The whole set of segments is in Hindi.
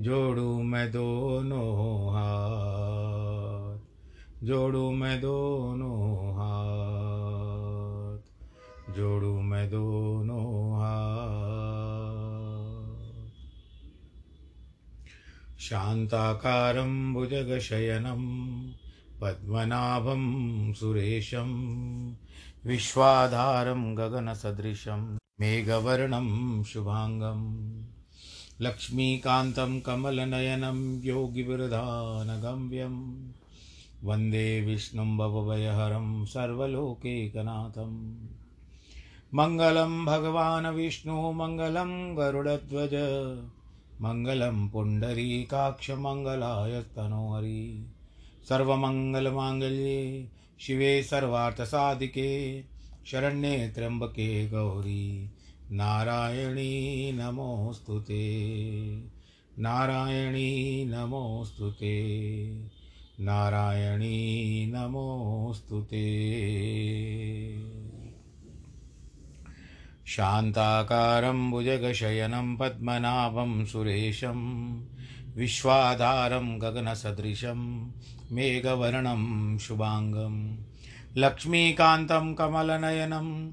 जोड़ू मैं दोनों हाथ, जोड़ू मैं दोनों हाथ, जोड़ू मैं दोनों हाथ। शान्ताकारं भुजगशयनं, पद्मनाभं सुरेशं, विश्वाधारं गगनसदृशं, मेघवर्णं शुभाङ्गम्। लक्ष्मीकान्तं कमलनयनं योगिवृधानगम्यं वंदे विष्णुं भवभयहरं सर्वलोकैकनाथं। मङ्गलं भगवान् विष्णु, मङ्गलं गरुडध्वज, मङ्गलं पुण्डरीकाक्षमङ्गलाय तनोहरि। सर्वमङ्गलमाङ्गल्ये शिवे सर्वार्थसाधिके, शरण्ये त्र्यम्बके गौरी। नारायणी नमोऽस्तु ते। नारायणी नमोऽस्तु ते। नारायणी नमोऽस्तु ते। शान्ताकारं भुजगशयनं पद्मनाभं सुरेशं, विश्वाधारं गगनसदृशं, मेघवर्णं शुभाङ्गं, लक्ष्मीकान्तं कमलनयनं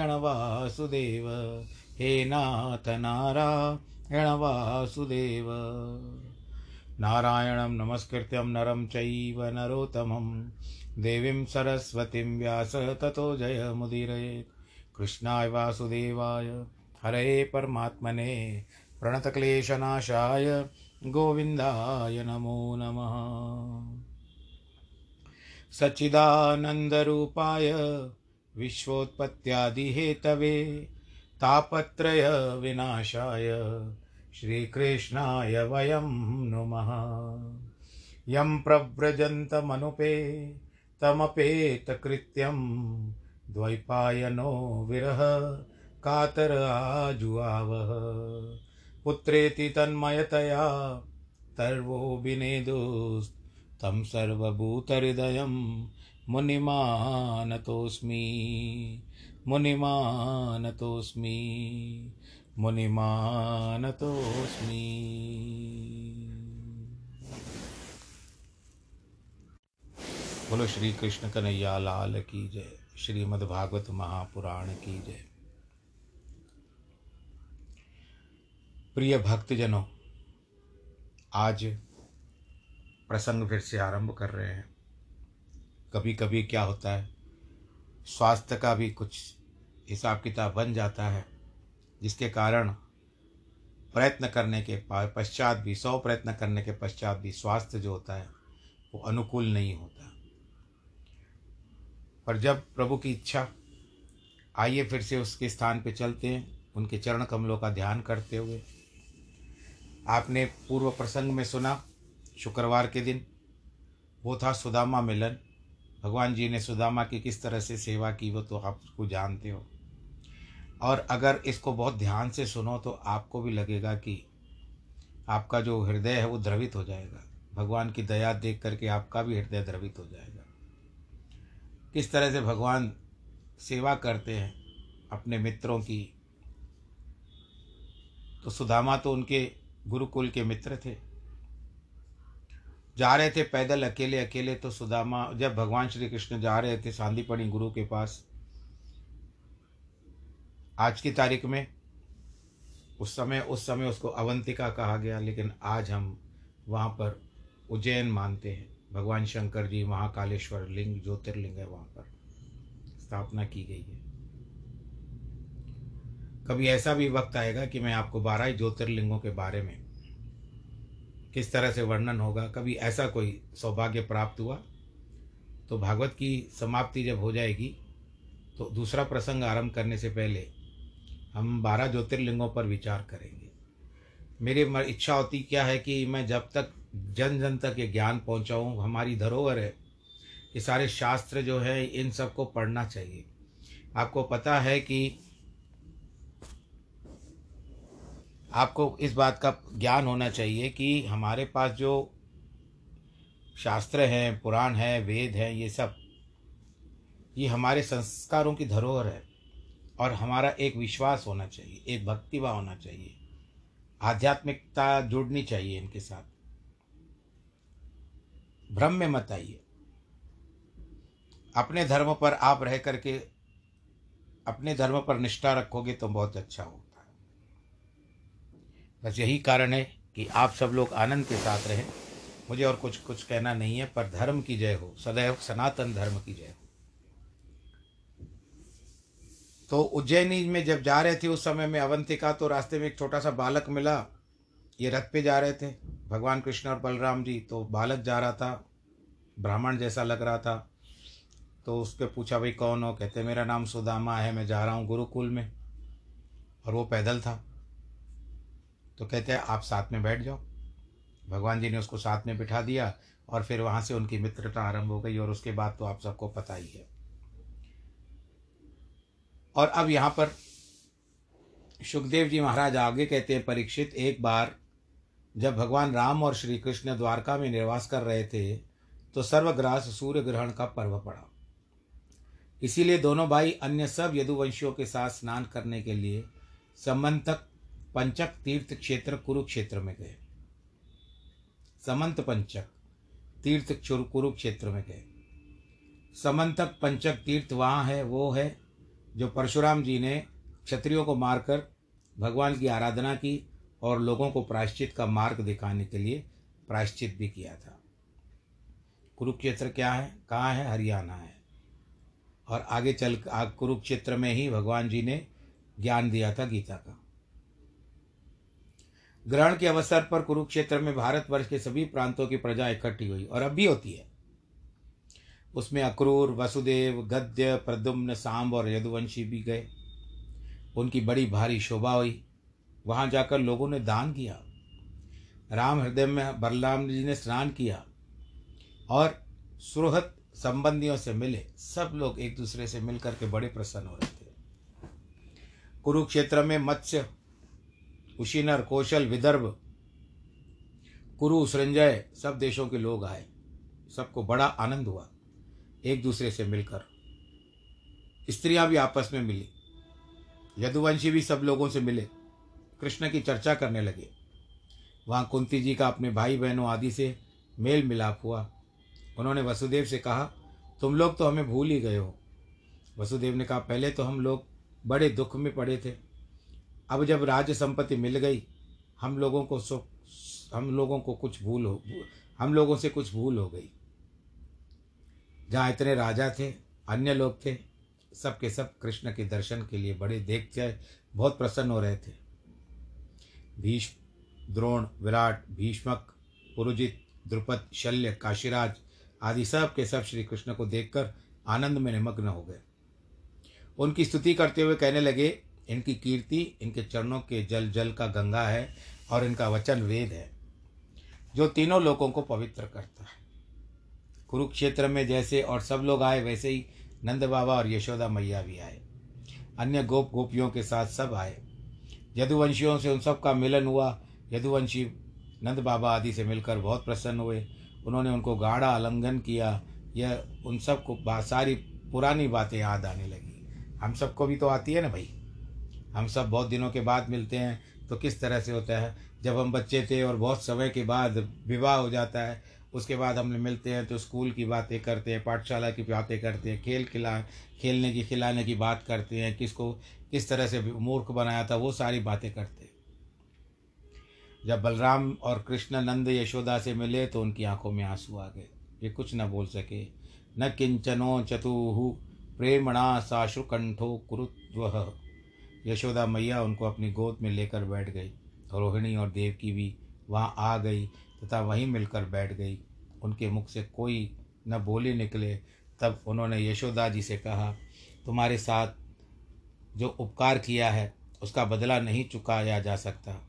वासुदेव हे नाथ नारायण वासुदेव नारायणं नमस्कृत्यं नरं चैव नरोत्तमं, देवीं सरस्वतीं व्यास ततो जयमुदीरयेत् कृष्णाय वासुदेवाय, हरे परमात्मने, प्रणतक्लेशनाशाय, गोविन्दाय नमो नमः। सच्चिदानन्दरूपाय विश्वोत्पत्त्यादिहेतवे तापत्रयविनाशाय श्रीकृष्णाय वयं नुमः। यं प्रव्रजन्तमनुपे तमपेतकृत्यं द्वैपायनो विरह कातर आजुआवः पुत्रेति तन्मयतया तर्वो विनेदुस्तं सर्वभूतहृदयं मुनिमानतोऽस्मि मुनिमानतोऽस्मि मुनिमानतोऽस्मि। बोलो श्री कृष्ण कन्हैया लाल की जय श्रीमद्भागवत महापुराण की जय। प्रिय भक्तजनों, आज प्रसंग फिर से आरंभ कर रहे हैं। कभी कभी क्या होता है? स्वास्थ्य का भी कुछ हिसाब किताब बन जाता है, जिसके कारण प्रयत्न करने के पश्चात भी, सौ प्रयत्न करने के पश्चात भी स्वास्थ्य जो होता है, वो अनुकूल नहीं होता। पर जब प्रभु की इच्छा आइए फिर से उसके स्थान पे चलते हैं, उनके चरण कमलों का ध्यान करते हुए। आपने पूर्व प्रसंग में सुना, शुक्रवार के दिन, वो था सुदामा मिलन। भगवान जी ने सुदामा की किस तरह से सेवा की वो तो आप उसको जानते हो। और अगर इसको बहुत ध्यान से सुनो तो आपको भी लगेगा कि आपका जो हृदय है वो द्रवित हो जाएगा। भगवान की दया देख करके आपका भी हृदय द्रवित हो जाएगा। किस तरह से भगवान सेवा करते हैं अपने मित्रों की तो सुदामा तो उनके गुरुकुल के मित्र थे। जा रहे थे पैदल अकेले अकेले तो सुदामा, जब भगवान श्री कृष्ण जा रहे थे सांदीपणी गुरु के पास, आज की तारीख में, उस समय उस समय उसको अवंतिका कहा गया, लेकिन आज हम वहाँ पर उज्जैन मानते हैं। भगवान शंकर जी महाकालेश्वर लिंग, ज्योतिर्लिंग है वहाँ पर। स्थापना की गई है। कभी ऐसा भी वक्त आएगा कि मैं आपको बारह ज्योतिर्लिंगों के बारे में किस तरह से वर्णन होगा, कभी ऐसा कोई सौभाग्य प्राप्त हुआ? तो भागवत की समाप्ति जब हो जाएगी तो दूसरा प्रसंग आरंभ करने से पहले हम बारह ज्योतिर्लिंगों पर विचार करेंगे। मेरी इच्छा होती क्या है कि मैं जब तक जन जन तक ये ज्ञान पहुँचाऊँ, हमारी धरोहर है, ये सारे शास्त्र जो है, इन सबको पढ़ना चाहिए। आपको पता है कि आपको इस बात का ज्ञान होना चाहिए कि हमारे पास जो शास्त्र हैं, पुराण हैं, वेद हैं, ये सब, ये हमारे संस्कारों की धरोहर है और हमारा एक विश्वास होना चाहिए, एक भक्तिभाव होना चाहिए। आध्यात्मिकता जुड़नी चाहिए इनके साथ। भ्रम में मत आइए। अपने धर्म पर आप रह करके, अपने धर्म पर निष्ठा रखोगे तो बहुत अच्छा होता है बस यही कारण है कि आप सब लोग आनंद के साथ रहें। मुझे और कुछ कुछ कहना नहीं है, पर धर्म की जय हो। सदैव सनातन धर्म की जय हो। तो उज्जैनी में जब जा रहे थे उस समय में अवंतिका तो रास्ते में एक छोटा सा बालक मिला। ये रथ पे जा रहे थे। भगवान कृष्ण और बलराम जी तो बालक जा रहा था। ब्राह्मण जैसा लग रहा था। तो उसके पूछा, भाई कौन हो? कहते, मेरा नाम सुदामा है, मैं जा रहा हूँ गुरुकुल में। और वो पैदल था। तो कहते हैं, आप साथ में बैठ जाओ। भगवान जी ने उसको साथ में बिठा दिया और फिर वहाँ से उनकी मित्रता आरंभ हो गई और उसके बाद तो आप सबको पता ही है। और अब यहाँ पर सुखदेव जी महाराज आगे कहते हैं, परीक्षित, एक बार जब भगवान राम और श्री कृष्ण द्वारका में निवास कर रहे थे तो सर्वग्रास सूर्य ग्रहण का पर्व पड़ा। इसीलिए दोनों भाई अन्य सब यदुवंशियों के साथ स्नान करने के लिए समंतक पंचक तीर्थ क्षेत्र कुरुक्षेत्र में गए। समंत पंचक तीर्थ कुरुक्षेत्र में गए। समंतक पंचक तीर्थ वहाँ है, वो है, जो परशुराम जी ने क्षत्रियों को मारकर भगवान की आराधना की और लोगों को प्रायश्चित का मार्ग दिखाने के लिए प्रायश्चित भी किया था। कुरुक्षेत्र क्या है, कहाँ है, हरियाणा है। और आगे चल कुरुक्षेत्र में ही भगवान जी ने ज्ञान दिया था गीता का। ग्रहण के अवसर पर कुरुक्षेत्र में भारतवर्ष के सभी प्रांतों की प्रजा इकट्ठी हुई और अब भी होती है। उसमें अक्रूर, वसुदेव, गद्य, प्रद्युम्न, सांब और यदुवंशी भी गए। उनकी बड़ी भारी शोभा हुई। वहाँ जाकर लोगों ने दान किया। राम हृदय में बलराम जी ने स्नान किया और सुरहत संबंधियों से मिले। सब लोग एक दूसरे से मिलकर के बड़े प्रसन्न हो रहे थे। कुरुक्षेत्र में मत्स्य कुशीनर कौशल, विदर्भ, कुरु, सृंजय, सब देशों के लोग आए। सबको बड़ा आनंद हुआ, एक दूसरे से मिलकर। स्त्रियाँ भी आपस में मिली, यदुवंशी भी सब लोगों से मिले, कृष्ण की चर्चा करने लगे। वहाँ कुंती जी का अपने भाई बहनों आदि से मेल मिलाप हुआ। उन्होंने वसुदेव से कहा, तुम लोग तो हमें भूल ही गए हो। वसुदेव ने कहा, पहले तो हम लोग बड़े दुख में पड़े थे। अब जब राज्य संपत्ति मिल गई, हम लोगों को सो, हम लोगों को कुछ भूल हो, हम लोगों से कुछ भूल हो गई। जहाँ इतने राजा थे, अन्य लोग थे सबके सब कृष्ण के दर्शन के लिए बड़े देखते बहुत प्रसन्न हो रहे थे। भीष्म, द्रोण, विराट, भीष्मक पुरुजित द्रुपद, शल्य, काशीराज आदि सब के सब श्री कृष्ण को देखकर आनंद में निमग्न हो गए। उनकी स्तुति करते हुए कहने लगे इनकी कीर्ति, इनके चरणों के जल जल का गंगा है और इनका वचन वेद है, जो तीनों लोगों को पवित्र करता है। कुरुक्षेत्र में जैसे और सब लोग आए, वैसे ही नंद बाबा और यशोदा मैया भी आए। अन्य गोप गोपियों के साथ सब आए। यदुवंशियों से उन सब का मिलन हुआ। यदुवंशी नंद बाबा आदि से मिलकर बहुत प्रसन्न हुए। उन्होंने उनको गाढ़ा आलंघन किया। यह उन सबको सारी पुरानी बातें याद आने लगी। हम सबको भी तो आती है ना भाई? हम सब बहुत दिनों के बाद मिलते हैं तो किस तरह से होता है? जब हम बच्चे थे और बहुत समय के बाद विवाह हो जाता है, उसके बाद हम मिलते हैं तो स्कूल की बातें करते हैं, पाठशाला की बातें करते हैं, खेल खिला, खेलने की, खिलाने की बात करते हैं, किसको, किस तरह से मूर्ख बनाया था, वो सारी बातें करते जब बलराम और कृष्ण नंद यशोदा से मिले तो उनकी आँखों में आँसू आ गए। ये कुछ न बोल सके। न किंचनो चतुहु प्रेमणा साश्रुकंठो कुरुत्व। यशोदा मैया उनको अपनी गोद में लेकर बैठ गई। रोहिणी और देवकी भी वहाँ आ गई तथा वहीं मिलकर बैठ गई। उनके मुख से कोई न बोली निकले, तब उन्होंने यशोदा जी से कहा, तुम्हारे साथ जो उपकार किया है, उसका बदला नहीं चुकाया जा सकता।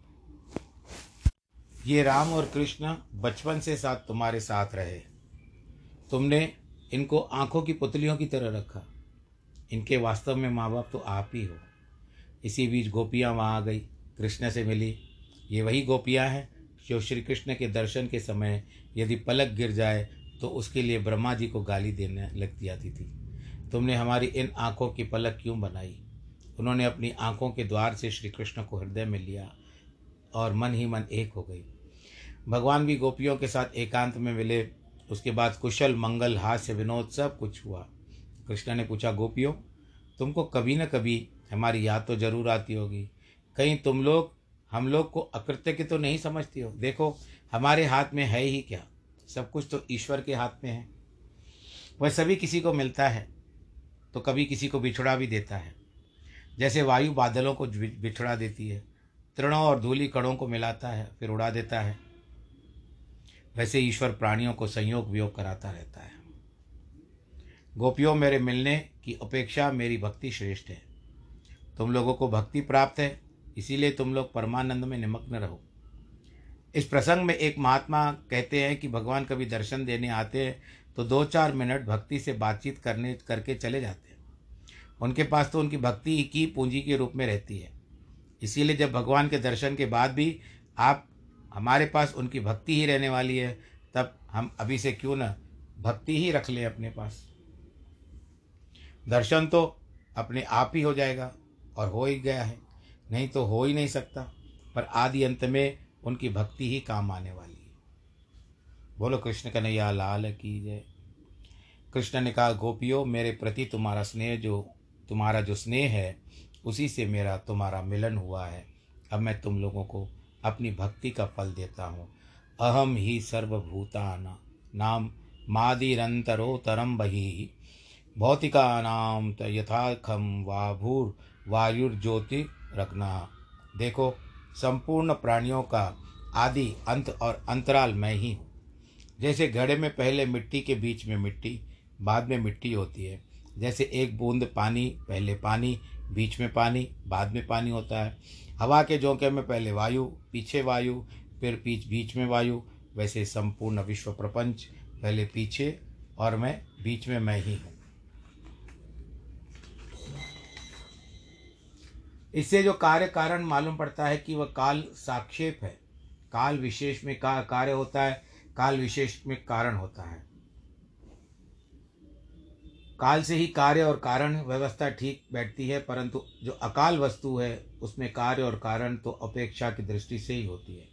ये राम और कृष्ण बचपन से साथ तुम्हारे साथ रहे। तुमने इनको आँखों की पुतलियों की तरह रखा। इनके वास्तव में माँ बाप तो आप ही हो। इसी बीच गोपियाँ वहाँ आ गई। कृष्ण से मिली, ये वही गोपियाँ हैं जो श्री कृष्ण के दर्शन के समय यदि पलक गिर जाए तो उसके लिए ब्रह्मा जी को गाली देने लगती आती थी। तुमने हमारी इन आँखों की पलक क्यों बनाई? उन्होंने अपनी आँखों के द्वार से श्री कृष्ण को हृदय में लिया और मन ही मन एक हो गई। भगवान भी गोपियों के साथ एकांत में मिले। उसके बाद कुशल, मंगल, हास्य, विनोद सब कुछ हुआ। कृष्ण ने पूछा, गोपियों, तुमको कभी न कभी हमारी याद तो ज़रूर आती होगी। कहीं तुम लोग, हम लोग को अकृत्य की तो नहीं समझती हो। देखो, हमारे हाथ में है ही क्या? सब कुछ तो ईश्वर के हाथ में है। वह सभी किसी को मिलता है तो कभी किसी को बिछड़ा भी देता है। जैसे वायु बादलों को बिछड़ा देती है, तृणों और धूली कणों को मिलाता है, फिर उड़ा देता है। वैसे ईश्वर प्राणियों को संयोग वियोग कराता रहता है। गोपियों मेरे मिलने की अपेक्षा मेरी भक्ति श्रेष्ठ है। तुम लोगों को भक्ति प्राप्त है, इसीलिए तुम लोग परमानंद में निमग्न रहो। इस प्रसंग में एक महात्मा कहते हैं कि भगवान कभी दर्शन देने आते हैं तो दो चार मिनट भक्ति से बातचीत करने, करके चले जाते हैं। उनके पास तो उनकी भक्ति की पूंजी के रूप में रहती है। इसीलिए जब भगवान के दर्शन के बाद भी आप, हमारे पास उनकी भक्ति ही रहने वाली है, तब हम अभी से क्यों ना भक्ति ही रख लें अपने पास। दर्शन तो अपने आप ही हो जाएगा। और हो ही गया है। नहीं तो हो ही नहीं सकता। पर आदि अंत में उनकी भक्ति ही काम आने वाली है। बोलो, कृष्ण कन्हैया, लाल की जय। कृष्ण ने कहा, गोपियों, मेरे प्रति तुम्हारा स्नेह जो, तुम्हारा जो स्नेह है, उसी से मेरा, तुम्हारा मिलन हुआ है। अब मैं तुम लोगों को अपनी भक्ति का फल देता हूँ। अहम ही सर्वभूताना, नाम मादिरंतरोतरम बही। भौतिका नाम यथाखम वा भूर वायुर्ज्योति रखना। देखो, संपूर्ण प्राणियों का आदि अंत और अंतराल मैं ही हूँ। जैसे घड़े में पहले मिट्टी के बीच में मिट्टी, बाद में मिट्टी होती है। जैसे एक बूंद पानी, पहले पानी, बीच में पानी, बाद में पानी होता है। हवा के झोंके में पहले वायु, पीछे वायु, फिर बीच बीच में वायु। वैसे संपूर्ण विश्व प्रपंच, पहले पीछे और मैं, बीच में मैं ही हूँ। इससे जो कार्य कारण मालूम पड़ता है कि वह काल साक्षेप है। काल विशेष में का कार्य होता है, काल विशेष में कारण होता है। काल से ही कार्य और कारण व्यवस्था ठीक बैठती है, परंतु जो अकाल वस्तु है, उसमें कार्य और कारण तो अपेक्षा की दृष्टि से ही होती है।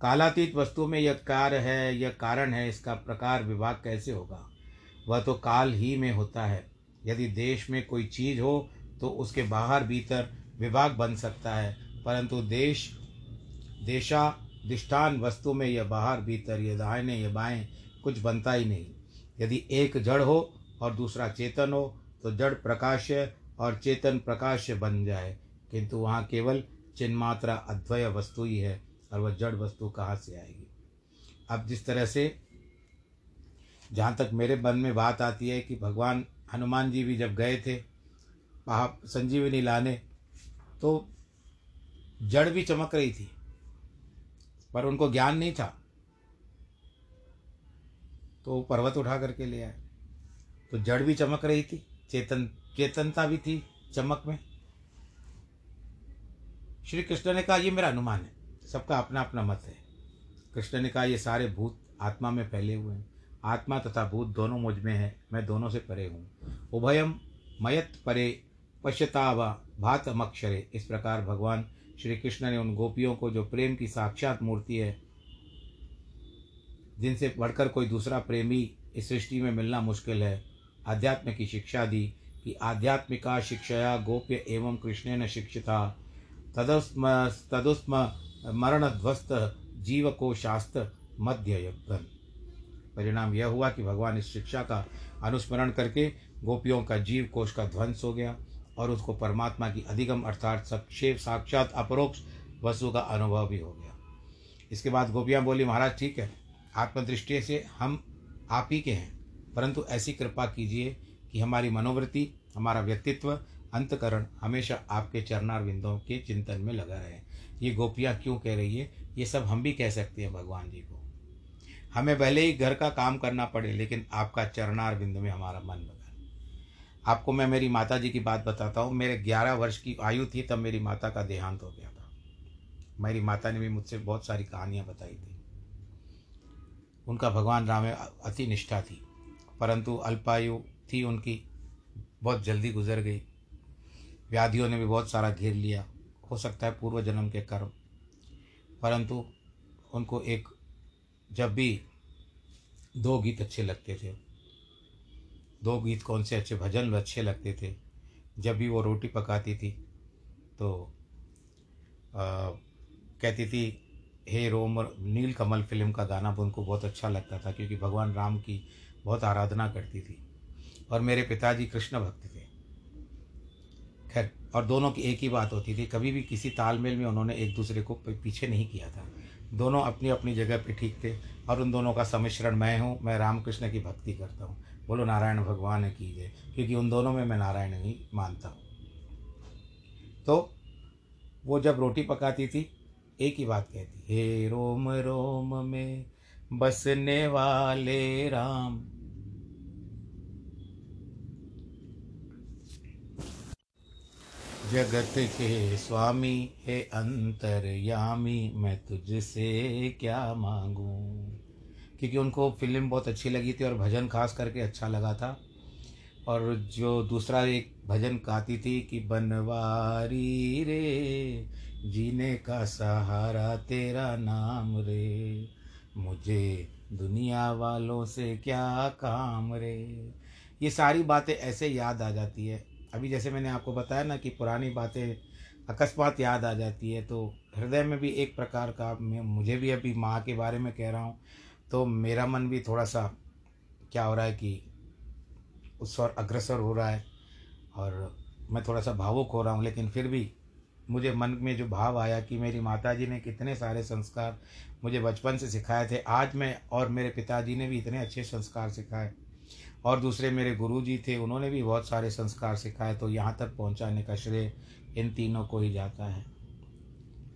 कालातीत वस्तु में यह कार्य है, यह कारण है, इसका प्रकार विभाग कैसे होगा? वह तो काल ही में होता है। यदि देश में कोई चीज़ हो तो उसके बाहर भीतर विभाग बन सकता है, परंतु देश देशाधिष्ठान वस्तु में यह बाहर भीतर यह दाहिने यह बाएँ कुछ बनता ही नहीं। यदि एक जड़ हो और दूसरा चेतन हो तो जड़ प्रकाश्य और चेतन प्रकाश्य बन जाए। किंतु वहाँ केवल चिन्मात्रा अद्वय वस्तु ही है और वह जड़ वस्तु कहाँ से आएगी? अब जिस तरह से जहाँ तक मेरे मन में बात आती है कि भगवान, हनुमान जी भी जब गए थे संजीवनी लाने तो जड़ भी चमक रही थी, पर उनको ज्ञान नहीं था। तो पर्वत उठा करके ले आए। तो जड़ भी चमक रही थी, चेतन, चेतनता भी थी चमक में। श्री कृष्ण ने कहा, ये मेरा अनुमान है, सबका अपना अपना मत है। कृष्ण ने कहा, ये सारे भूत आत्मा में फैले हुए हैं। आत्मा तथा भूत दोनों मुझमें है, मैं दोनों से परे हूँ। उभयम मयत परे पश्यतावा भात अमक्षरे इस प्रकार भगवान श्री कृष्ण ने उन गोपियों को जो प्रेम की साक्षात मूर्ति है, जिनसे बढ़कर कोई दूसरा प्रेमी इस सृष्टि में मिलना मुश्किल है अध्यात्म की शिक्षा दी कि आध्यात्मिका शिक्षया गोप्य एवं कृष्ण न शिक्षिता। तदस्म, तदुस्म मरणध्वस्त जीव को शास्त्र मध्य परिणाम यह हुआ कि भगवान इस शिक्षा का अनुस्मरण करके गोपियों का जीव कोश का ध्वंस हो गया। और उसको परमात्मा की अधिगम अर्थात सक्षेप, साक्षात, अपरोक्ष वस्तु का अनुभव भी हो गया। इसके बाद गोपियाँ बोली, महाराज, ठीक है, आत्मदृष्टि से हम आप ही के हैं, परंतु ऐसी कृपा कीजिए कि हमारी मनोवृत्ति, हमारा व्यक्तित्व, अंतकरण हमेशा आपके चरणार बिंदों के चिंतन में लगा रहे। ये गोपियाँ क्यों कह रही है? ये सब हम भी कह सकते हैं भगवान जी को। हमें भले ही घर का काम करना पड़े, लेकिन आपका चरणार बिंद में हमारा मन आपको मैं मेरी माता जी की बात बताता हूँ। मेरे ग्यारह वर्ष की आयु थी, तब मेरी माता का देहांत हो गया था। मेरी माता ने भी मुझसे बहुत सारी कहानियाँ बताई थी। उनका भगवान राम अति निष्ठा थी, परंतु अल्पायु थी उनकी, बहुत जल्दी गुजर गई। व्याधियों ने भी बहुत सारा घेर लिया। हो सकता है पूर्व जन्म के कर्म। परंतु उनको एक, जब भी दो गीत अच्छे लगते थे दो गीत कौन से अच्छे भजन अच्छे लगते थे जब भी वो रोटी पकाती थी तो आ, कहती थी हे रोम नील कमल फ़िल्म का गाना उनको बहुत अच्छा लगता था क्योंकि भगवान राम की बहुत आराधना करती थी और मेरे पिताजी कृष्ण भक्त थे। खैर और दोनों की एक ही बात होती थी कभी भी किसी तालमेल में उन्होंने एक दूसरे को पीछे नहीं किया था। दोनों अपनी अपनी जगह पे ठीक थे और उन दोनों का सम्मिश्रण मैं हूँ मैं रामकृष्ण की भक्ति करता हूँ। बोलो, नारायण भगवान की जय। क्योंकि उन दोनों में मैं नारायण ही मानता हूँ। तो वो जब रोटी पकाती थी, एक ही बात कहती, हे रोम रोम में बसने वाले राम। जगत के स्वामी, हे अंतरयामी, मैं तुझसे क्या मांगूं? क्योंकि उनको फ़िल्म बहुत अच्छी लगी थी और भजन खास करके अच्छा लगा था। और जो दूसरा एक भजन गाती थी कि, बनवारी रे, जीने का सहारा तेरा नाम रे, मुझे दुनिया वालों से क्या काम रे। ये सारी बातें ऐसे याद आ जाती है। अभी जैसे मैंने आपको बताया ना कि पुरानी बातें अकस्मात याद आ जाती है तो हृदय में भी एक प्रकार का मैं, मुझे भी अभी माँ के बारे में कह रहा हूँ। तो मेरा मन भी थोड़ा सा क्या हो रहा है कि उस और अग्रसर हो रहा है और मैं थोड़ा सा भावुक हो रहा हूँ, लेकिन फिर भी मुझे मन में जो भाव आया कि मेरी माता जी ने कितने सारे संस्कार मुझे बचपन से सिखाए थे, आज मैं और मेरे पिताजी ने भी इतने अच्छे संस्कार सिखाए और दूसरे मेरे गुरु जी थे, उन्होंने भी बहुत सारे संस्कार सिखाए तो यहाँ तक पहुँचाने का श्रेय इन तीनों को ही जाता है।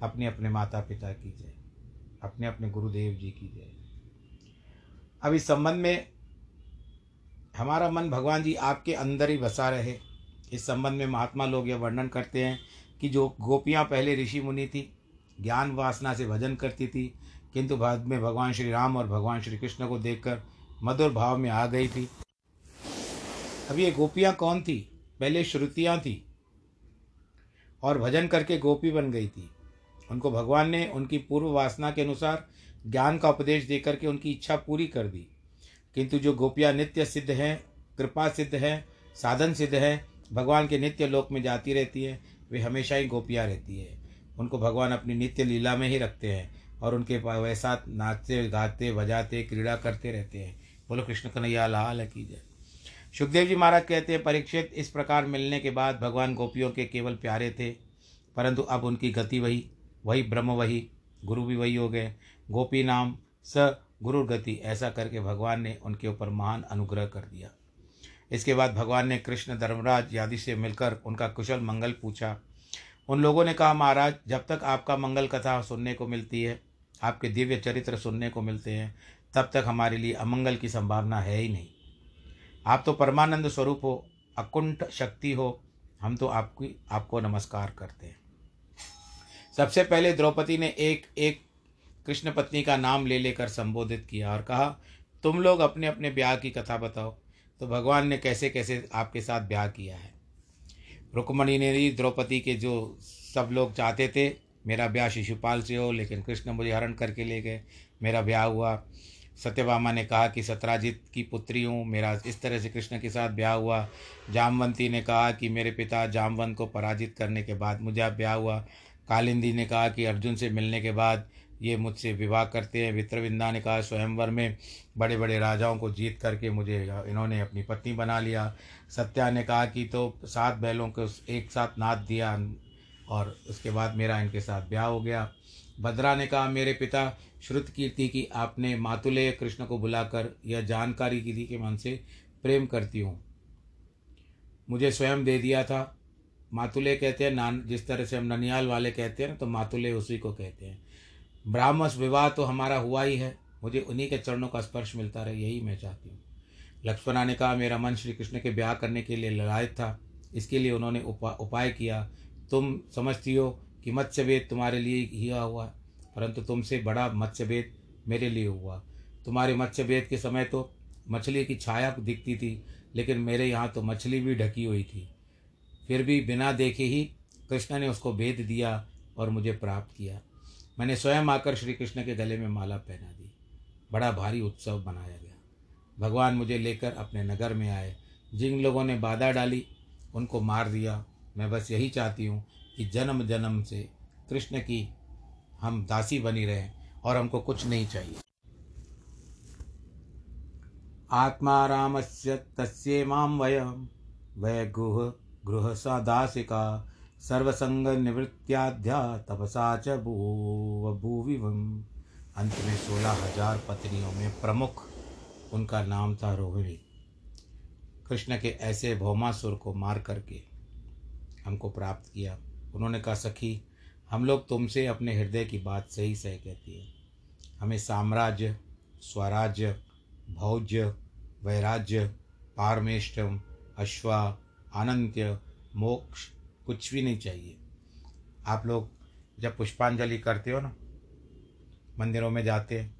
अपने अपने माता पिता की जय। अपने अपने गुरुदेव जी की जय। अब इस संबंध में हमारा मन भगवान जी आपके अंदर ही बसा रहे। इस संबंध में महात्मा लोग यह वर्णन करते हैं कि जो गोपियाँ पहले ऋषि मुनि थी, ज्ञान वासना से भजन करती थी, किंतु बाद में भगवान श्री राम और भगवान श्री कृष्ण को देखकर मधुर भाव में आ गई थी। अब ये गोपियाँ कौन थी? पहले श्रुतियाँ थी और भजन करके गोपी बन गई थी। उनको भगवान ने उनकी पूर्व वासना के अनुसार ज्ञान का उपदेश देकर के उनकी इच्छा पूरी कर दी। किंतु जो गोपियाँ नित्य सिद्ध हैं, कृपा सिद्ध हैं, साधन सिद्ध हैं, भगवान के नित्य लोक में जाती रहती है, वे हमेशा ही गोपियाँ रहती है। उनको भगवान अपनी नित्य लीला में ही रखते हैं और उनके वैसा नाचते, गाते, बजाते, क्रीड़ा करते रहते हैं। बोलो, कृष्ण कन्हैया, लाल की जय सुखदेव जी महाराज कहते हैं, परीक्षित, इस प्रकार मिलने के बाद भगवान गोपियों के केवल प्यारे थे, परंतु अब उनकी गति वही वही ब्रह्म वही, गुरु भी वही हो गए। गोपी नाम, स गुरु गति, ऐसा करके भगवान ने उनके ऊपर महान अनुग्रह कर दिया। इसके बाद भगवान ने कृष्ण, धर्मराज आदि से मिलकर उनका कुशल मंगल पूछा। उन लोगों ने कहा, महाराज, जब तक आपका मंगल कथा सुनने को मिलती है, आपके दिव्य चरित्र सुनने को मिलते हैं, तब तक हमारे लिए अमंगल की संभावना है ही नहीं। आप तो परमानंद स्वरूप हो, अकुंठ शक्ति हो, हम तो आपकी, आपको नमस्कार करते हैं। सबसे पहले द्रौपदी ने एक एक कृष्ण पत्नी का नाम ले लेकर संबोधित किया और कहा, तुम लोग अपने अपने ब्याह की कथा बताओ। तो भगवान ने कैसे कैसे आपके साथ ब्याह किया है? रुक्मणी ने भी द्रौपदी के जो सब लोग चाहते थे, मेरा ब्याह शिशुपाल से हो, लेकिन कृष्ण मुझे हरण करके ले गए। मेरा ब्याह हुआ। सत्यभामा ने कहा कि, सत्राजित की पुत्री हूँ, मेरा इस तरह से कृष्ण के साथ ब्याह हुआ। जामवंती ने कहा कि, मेरे पिता जामवंत को पराजित करने के बाद मुझे ब्याह हुआ। कालिंदी ने कहा कि, अर्जुन से मिलने के बाद ये मुझसे विवाह करते हैं। वित्रविंदा ने कहा स्वयंवर में बड़े बड़े राजाओं को जीत करके मुझे इन्होंने अपनी पत्नी बना लिया। सत्या ने कहा कि तो सात बैलों को एक साथ नाद दिया और उसके बाद मेरा इनके साथ ब्याह हो गया। भद्रा ने कहा, मेरे पिता, श्रुत कीर्ति की आपने मातुलेय कृष्ण को बुलाकर यह जानकारी की थी कि मन से प्रेम करती हूँ। मुझे स्वयं दे दिया था। मातुले कहते हैं, नान, जिस तरह से हम ननियाल वाले कहते हैं ना तो मातुले उसी को कहते हैं। ब्राह्मस विवाह तो हमारा हुआ ही है। मुझे उन्हीं के चरणों का स्पर्श मिलता रहे यही मैं चाहती हूँ। लक्ष्मणा ने कहा मेरा मन श्री कृष्ण के ब्याह करने के लिए ललायत था। इसके लिए उन्होंने उपा, उपाय किया। तुम समझती हो कि मत्स्यभेद तुम्हारे लिए किया हुआ परंतु तुमसे बड़ा मत्स्यभेद मेरे लिए हुआ। तुम्हारे मत्स्यभेद के समय तो मछली की छाया दिखती थी लेकिन मेरे यहाँ तो मछली भी ढकी हुई थी। फिर भी बिना देखे ही कृष्ण ने उसको भेद दिया और मुझे प्राप्त किया। मैंने स्वयं आकर श्री कृष्ण के गले में माला पहना दी। बड़ा भारी उत्सव मनाया गया। भगवान मुझे लेकर अपने नगर में आए। जिन लोगों ने बाधा डाली, उनको मार दिया। मैं बस यही चाहती हूँ कि जन्म जन्म से कृष्ण की हम दासी बनी रहें और हमको कुछ नहीं चाहिए। आत्मा राम से माम वयम। वय गुह गृह सा दासिका। सर्वसंग निवृत्त्याध्या तपसा च भूव भूविवम। अंत में सोलह हज़ार पत्नियों में प्रमुख उनका नाम था रोहिणी। कृष्ण के ऐसे भौमासुर को मार करके हमको प्राप्त किया। उन्होंने कहा, सखी, हम लोग तुमसे अपने हृदय की बात सही सही कहती है। हमें साम्राज्य, स्वराज्य, भौज्य, वैराज्य, पारमेष्टम, अश्वा, अनंत्य, मोक्ष कुछ भी नहीं चाहिए। आप लोग जब पुष्पांजलि करते हो ना, मंदिरों में जाते हैं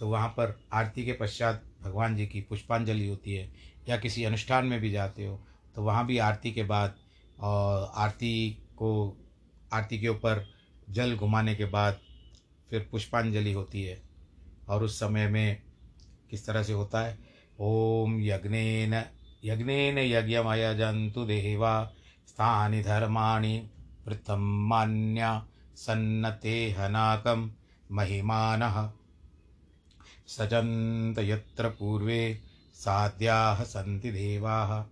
तो वहाँ पर आरती के पश्चात भगवान जी की पुष्पांजलि होती है, या किसी अनुष्ठान में भी जाते हो तो वहाँ भी आरती के बाद, और आरती को, आरती के ऊपर जल घुमाने के बाद फिर पुष्पांजलि होती है। और उस समय में किस तरह से होता है? ओम यज्ञेन यज्ञेन यज्ञमय जंतु देवा स्थानि धर्माणि पृथम मान्या सन्नते हनाकम महिमान। सजंत यत्र पूर्वे साध्या संति देवा।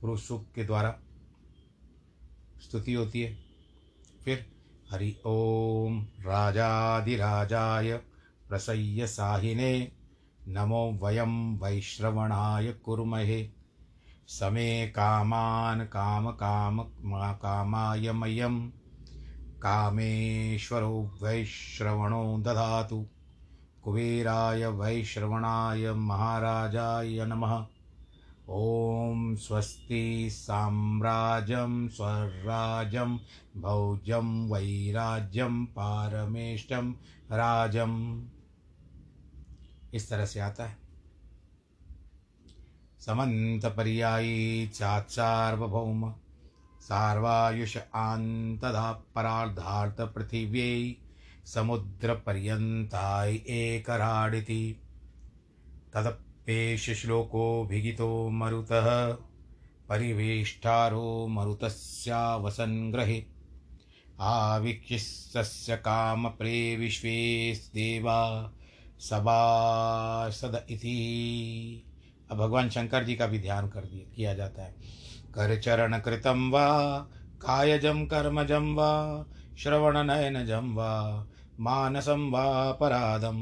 पुरुष के द्वारा स्तुति होती है। फिर हरि ओम राजाधिराजाय प्रसय्य साहिने, नमो वयं वैश्रवणाय कुर्महे। समे कामान् काम काम कामाय मह्यं कामेश्वरो वैश्रवणो दधातु। कुबेराय वैश्रवणाय महाराजाय नमः। ॐ स्वस्ति साम्राज्यं स्वराज्यं भौजं वैराज्यं पारमेष्टं राजम्। इस तरह से आता है। समन्त पर्यायी सार्वभौम सार्वायुष आन्तदा परार्धार्थ पृथिव्यै समुद्रपर्यन्ताय एकराडिति। तदप्येष्यश्लोकोऽभिगितो मरुतः। परिवेष्टारो मरुतस्यावसन् ग्रहे आवीक्षिस्तस्य कामप्रे विश्वे देवा सभासद इति। अब भगवान शंकर जी का भी ध्यान कर दिया किया जाता है। कर चरण कृतम वा कायजम कर्मजम वा, श्रवण नयनजम वा मानसम वा पराधम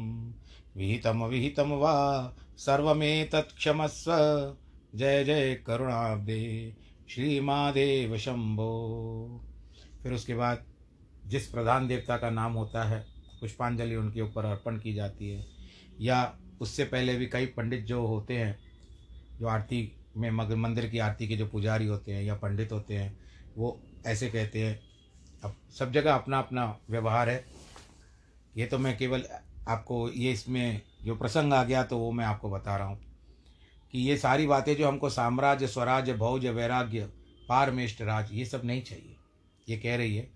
विहितम विहितम वा सर्वमेतत्क्षमस्व जय जय करुणाब्दे, श्रीमादेव शंभो। फिर उसके बाद जिस प्रधान देवता का नाम होता है, पुष्पांजलि उनके ऊपर अर्पण की जाती है, या उससे पहले भी कई पंडित जो होते हैं जो आरती में मगर, मंदिर की आरती के जो पुजारी होते हैं या पंडित होते हैं, वो ऐसे कहते हैं, अब सब जगह अपना अपना व्यवहार है। ये तो मैं केवल आपको, ये इसमें जो प्रसंग आ गया तो वो मैं आपको बता रहा हूँ कि ये सारी बातें जो हमको साम्राज्य, स्वराज्य, भौज, वैराग्य, पारमेष्ट राज, ये सब नहीं चाहिए। ये कह रही है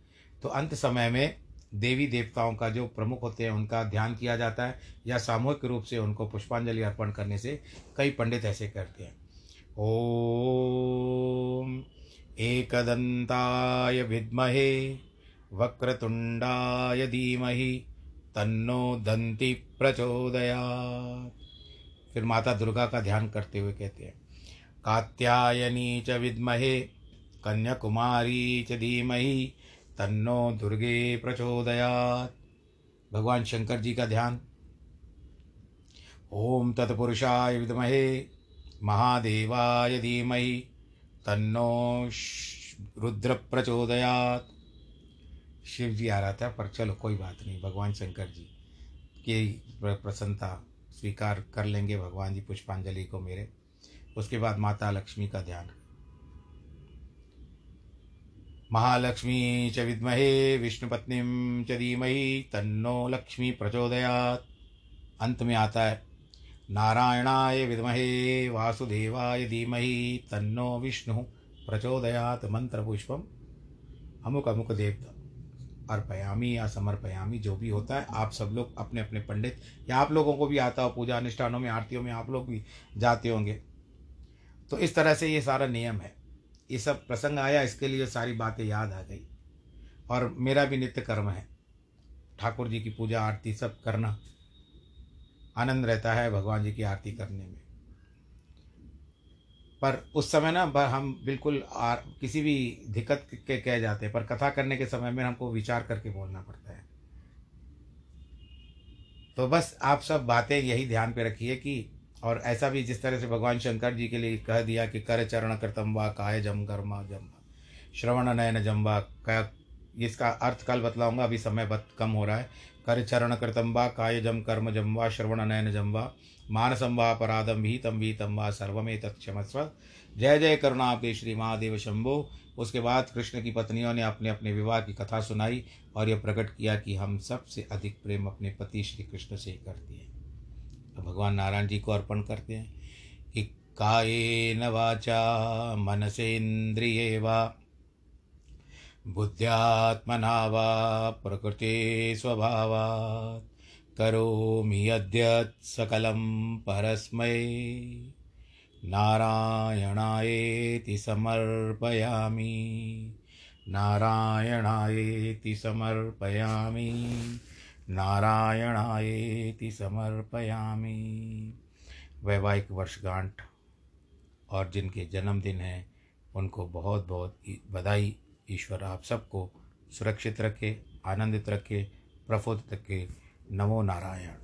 तो अंत समय में देवी देवताओं का जो प्रमुख होते हैं, उनका ध्यान किया जाता है या सामूहिक रूप से उनको पुष्पांजलि अर्पण करने से कई पंडित ऐसे करते हैं। ओम एकदंताय विद्महे, वक्रतुंडाय धीमहि, तन्नो दंती प्रचोदया फिर माता दुर्गा का ध्यान करते हुए कहते हैं, कात्यायनी च विद्महे, कन्याकुमारी च धीमहि तन्नो दुर्गे प्रचोदयात्। भगवान शंकर जी का ध्यान। ओम तत्पुरुषाय विद्महे। महादेवाय धीमहि। तन्नो रुद्र प्रचोदयात् शिव जी आ रहा था पर चलो कोई बात नहीं भगवान शंकर जी की प्रसन्नता स्वीकार कर लेंगे भगवान जी पुष्पांजलि को मेरे उसके बाद माता लक्ष्मी का ध्यान महालक्ष्मी च विद्महे, विष्णुपत्नी च धीमहि, तन्नो लक्ष्मी प्रचोदयात्। अंत में आता है, नारायणाय विद्महे, वासुदेवाय धीमहि, तन्नो विष्णु प्रचोदयात् मंत्र पुष्पम अमुक अमुक देवता, अर्पयामी या समर्पयामी, जो भी होता है, आप सब लोग अपने अपने पंडित, या आप लोगों को भी आता हो पूजा अनुष्ठानों में, आरतियों में, आप लोग भी जाते होंगे। तो इस तरह से ये सारा नियम है। ये सब प्रसंग आया इसके लिए सारी बातें याद आ गई। और मेरा भी नित्य कर्म है। ठाकुर जी की पूजा आरती सब करना। आनंद रहता है भगवान जी की आरती करने में। पर उस समय ना हम बिल्कुल आ, किसी भी दिक्कत के कह जाते हैं पर कथा करने के समय में हमको विचार करके बोलना पड़ता है। तो बस आप सब बातें यही ध्यान पे रखिए कि और ऐसा भी जिस तरह से भगवान शंकर जी के लिए कह दिया कि कर चरण कृतम वा काय जम कर्मा जम। श्रवण नयन जम्बा क इसका अर्थ कल बतलाऊँगा, अभी समय बत कम हो रहा है। कर चरण कृतम वा काय जम कर्म जम वा श्रवण नयन जम वा मानसम वा अपराधम विहितम विहितम वा सर्वमे तत्क्षमस्व जय जय करुणा आपके श्री महादेव शंभो। उसके बाद कृष्ण की पत्नियों ने अपने अपने विवाह की कथा सुनाई और यह प्रकट किया कि हम सबसे अधिक प्रेम अपने पति श्री कृष्ण से ही करते हैं। तो भगवान नारायण जी को अर्पण करते हैं कि काये न वाचा मनसेन्द्रिये वा बुद्ध्यात्मना वा, प्रकृते स्वभावात्, करोमि यद्यत् सकलं परस्मै। नारायणायेति समर्पयामि नारायणायेति समर्पयामि। नारायणायेति समर्पयामी। वैवाहिक वर्षगांठ और जिनके जन्मदिन हैं, उनको बहुत बहुत बधाई। ईश्वर आप सबको सुरक्षित रखे, आनंदित रखे, प्रफुल्लित रखे। नमो नारायण।